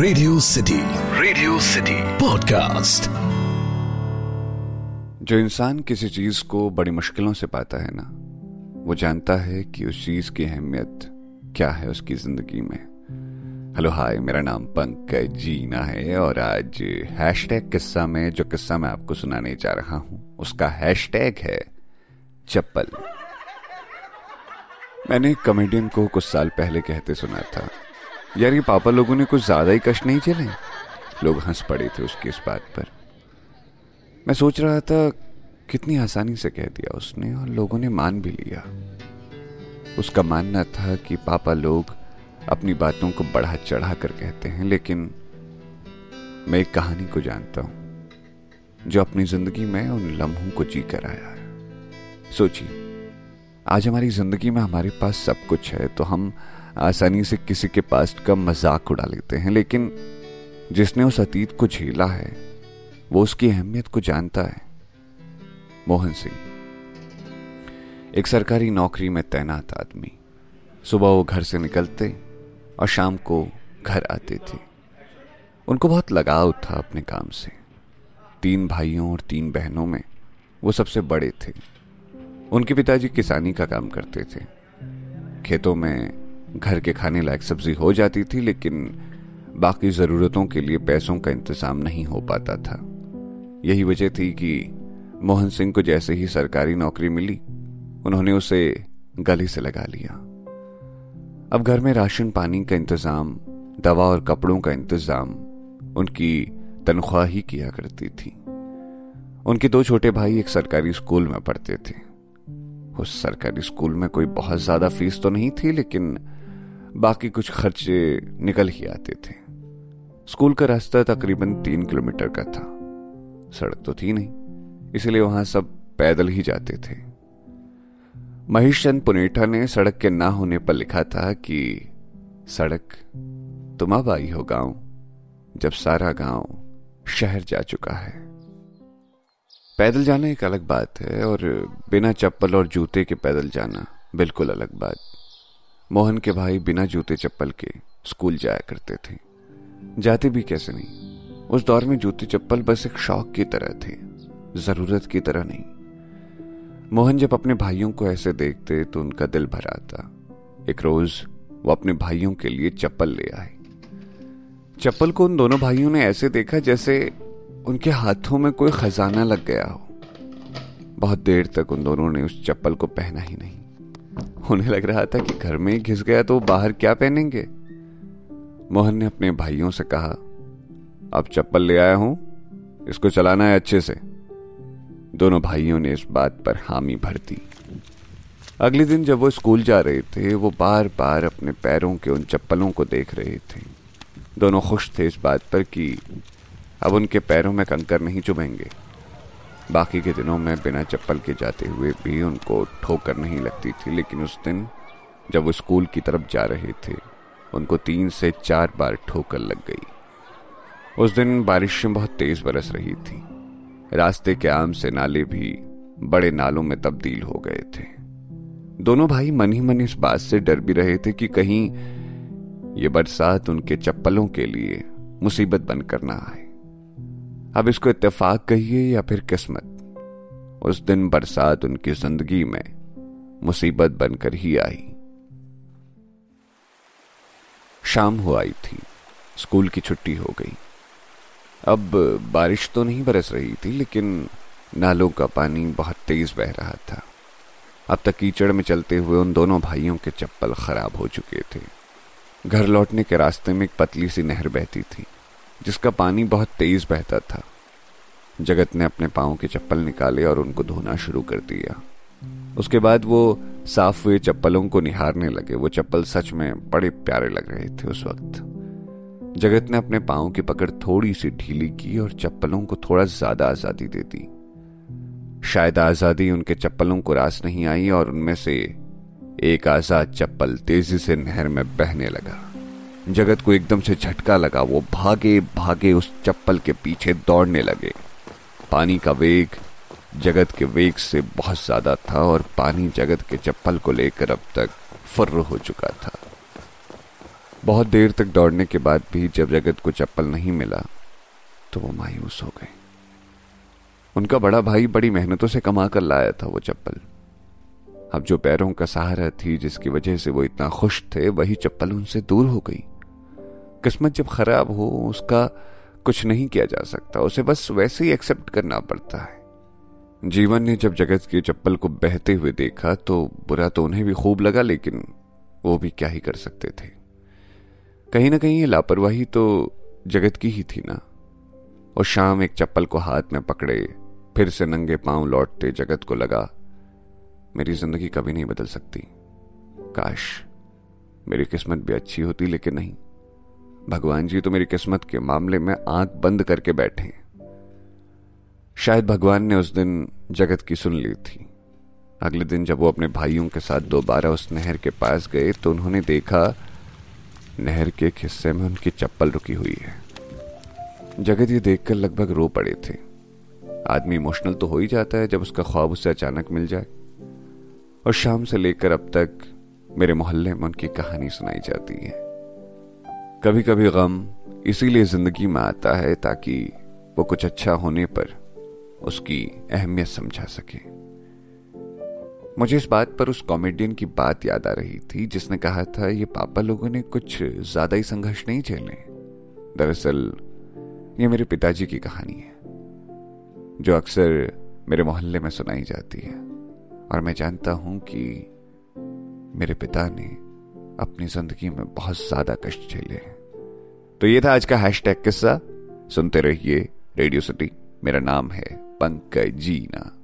Radio City Radio City podcast जो इंसान किसी चीज़ को बड़ी मुश्किलों से पाता है ना, वो जानता है कि उस चीज़ की अहमियत क्या है उसकी ज़िंदगी में। हेलो, हाय, मेरा नाम पंकज जीना है और आज हैशटैग किस्सा में, जो किस्सा मैं आपको सुनाने जा रहा हूँ, उसका हैशटैग है चप्पल। मैंने कॉमेडियन को कुछ साल पहले कहते सुना था यार, ये पापा लोगों ने कुछ ज़्यादा ही कष्ट नहीं चले लोग हंस पड़े थे उसकी इस बात पर। मैं सोच रहा था कितनी आसानी से कह दिया उसने और लोगों ने मान भी लिया। उसका मानना था कि पापा लोग अपनी बातों को बढ़ा चढ़ा कर कहते हैं, लेकिन मैं एक कहानी को जानता हूँ, जो अपनी ज़िंदगी में उन लम्हों को जी कर आया है। सोचिए, आज हमारी ज़िंदगी में हमारे पास सब कुछ है तो हम आसानी से किसी के पास का मज़ाक उड़ा लेते हैं, लेकिन जिसने उस अतीत को झेला है, वो उसकी अहमियत को जानता है। मोहन सिंह। एक सरकारी नौकरी में तैनात आदमी। सुबह वो घर से निकलते और शाम को घर आते थे। उनको बहुत लगाव था अपने काम से। तीन भाइयों और तीन बहनों में वो सबसे बड़े थे। उनके पिताजी किसानी का काम करते थे। खेतों में घर के खाने लायक सब्ज़ी हो जाती थी, लेकिन बाकी ज़रूरतों के लिए पैसों का इंतज़ाम नहीं हो पाता था। यही वजह थी कि मोहन सिंह को जैसे ही सरकारी नौकरी मिली, उन्होंने उसे गले से लगा लिया। अब घर में राशन पानी का इंतज़ाम, दवा और कपड़ों का इंतज़ाम उनकी तनख्वाह ही किया करती थी। उनके दो छोटे भाई एक सरकारी स्कूल में पढ़ते थे। उस सरकारी स्कूल में कोई बहुत ज़्यादा फ़ीस तो नहीं थी, लेकिन बाकी कुछ खर्चे निकल ही आते थे। स्कूल का रास्ता तकरीबन तीन किलोमीटर का था। सड़क तो थी नहीं, इसलिए वहाँ सब पैदल ही जाते थे। महेश चंद पुनेठा ने सड़क के ना होने पर लिखा था कि, सड़क, तुम अब आई हो गाँव, जब सारा गाँव शहर जा चुका है। पैदल जाना एक अलग बात है और बिना चप्पल और जूते के पैदल जाना बिल्कुल अलग बात मोहन के भाई बिना जूते चप्पल के स्कूल जाया करते थे। जाते भी कैसे नहीं? उस दौर में जूते चप्पल बस एक शौक की तरह थे, ज़रूरत की तरह नहीं। मोहन जब अपने भाइयों को ऐसे देखते तो उनका दिल भर आता एक रोज वो अपने भाइयों के लिए चप्पल ले आए। चप्पल को उन दोनों भाइयों ने ऐसे देखा जैसे उनके हाथों में कोई खजाना लग गया हो। बहुत देर तक उन दोनों ने उस चप्पल को पहना ही नहीं। उन्हें लग रहा था कि घर में घिस गया तो बाहर क्या पहनेंगे? मोहन ने अपने भाइयों से कहा, अब चप्पल ले आया हूँ, इसको चलाना है अच्छे से। दोनों भाइयों ने इस बात पर हामी भर दी। अगले दिन जब वो स्कूल जा रहे थे, वो बार बार अपने पैरों के उन चप्पलों को देख रहे थे। दोनों खुश थे इस बात पर कि अब उनके पैरों में कंकर नहीं चुभेंगे। बाकी के दिनों में बिना चप्पल के जाते हुए भी उनको ठोकर नहीं लगती थी, लेकिन उस दिन जब वो स्कूल की तरफ़ जा रहे थे, उनको तीन से चार बार ठोकर लग गई। उस दिन बारिश बहुत तेज बरस रही थी। रास्ते के आम से नाले भी बड़े नालों में तब्दील हो गए थे। दोनों भाई मन ही मन इस बात से डर भी रहे थे कि कहीं ये बरसात उनके चप्पलों के लिए मुसीबत बनकर ना आए। अब इसको इत्तेफाक कहिए या फिर किस्मत। उस दिन बरसात उनकी ज़िंदगी में मुसीबत बनकर ही आई। शाम हो आई थी, स्कूल की छुट्टी हो गई। अब बारिश तो नहीं बरस रही थी, लेकिन नालों का पानी बहुत तेज बह रहा था। अब तक कीचड़ में चलते हुए उन दोनों भाइयों के चप्पल खराब हो चुके थे। घर लौटने के रास्ते में एक पतली सी नहर बहती थी। जिसका पानी बहुत तेज बहता था। जगत ने अपने पाओ के चप्पल निकाले और उनको धोना शुरू कर दिया। उसके बाद वो साफ़ हुए चप्पलों को निहारने लगे। वो चप्पल सच में बड़े प्यारे लग रहे थे उस वक्त। जगत ने अपने पाओ की पकड़ थोड़ी सी ढीली की और चप्पलों को थोड़ा ज़्यादा आज़ादी दे दी। शायद आज़ादी उनके चप्पलों को रास नहीं आई और उनमें से एक आज़ाद चप्पल तेज़ी से नहर में बहने लगा। जगत को एकदम से झटका लगा। वो भागे भागे उस चप्पल के पीछे दौड़ने लगे। पानी का वेग जगत के वेग से बहुत ज़्यादा था और पानी जगत के चप्पल को लेकर अब तक फर्र हो चुका था। बहुत देर तक दौड़ने के बाद भी जब जगत को चप्पल नहीं मिला तो वो मायूस हो गए। उनका बड़ा भाई बड़ी मेहनतों से कमा कर लाया था वो चप्पल। अब जो पैरों का सहारा थी जिसकी वजह से वो इतना खुश थे, वही चप्पल उनसे दूर हो गई। किस्मत जब खराब हो, उसका कुछ नहीं किया जा सकता। उसे बस वैसे ही एक्सेप्ट करना पड़ता है। जीवन ने जब जगत की चप्पल को बहते हुए देखा तो बुरा तो उन्हें भी खूब लगा, लेकिन वो भी क्या ही कर सकते थे? कहीं ना कहीं ये लापरवाही तो जगत की ही थी ना। और शाम एक चप्पल को हाथ में पकड़े, फिर से नंगे पाँव लौटते जगत को लगा, मेरी ज़िंदगी कभी नहीं बदल सकती। काश मेरी किस्मत भी अच्छी होती, लेकिन नहीं। भगवान जी तो मेरी किस्मत के मामले में आँख बंद करके बैठे शायद भगवान ने उस दिन जगत की सुन ली थी। अगले दिन जब वो अपने भाइयों के साथ दोबारा उस नहर के पास गए तो उन्होंने देखा नहर के एक हिस्से में उनकी चप्पल रुकी हुई है। जगत ये देखकर लगभग रो पड़े थे। आदमी इमोशनल तो हो ही जाता है जब उसका ख्वाब उसे अचानक मिल जाए। और शाम से लेकर अब तक मेरे मोहल्ले में उनकी कहानी सुनाई जाती है। कभी कभी गम इसीलिए ज़िंदगी में आता है ताकि वो कुछ अच्छा होने पर उसकी अहमियत समझा सके। मुझे इस बात पर उस कॉमेडियन की बात याद आ रही थी जिसने कहा था, ये पापा लोगों ने कुछ ज़्यादा ही संघर्ष नहीं झेले दरअसल, ये मेरे पिताजी की कहानी है, जो अक्सर मेरे मोहल्ले में सुनाई जाती है। और मैं जानता हूँ कि मेरे पिता ने अपनी ज़िंदगी में बहुत ज़्यादा कष्ट झेले हैं। तो ये था आज का हैश टैग किस्सा। सुनते रहिए रेडियो सिटी मेरा नाम है पंकज जीना।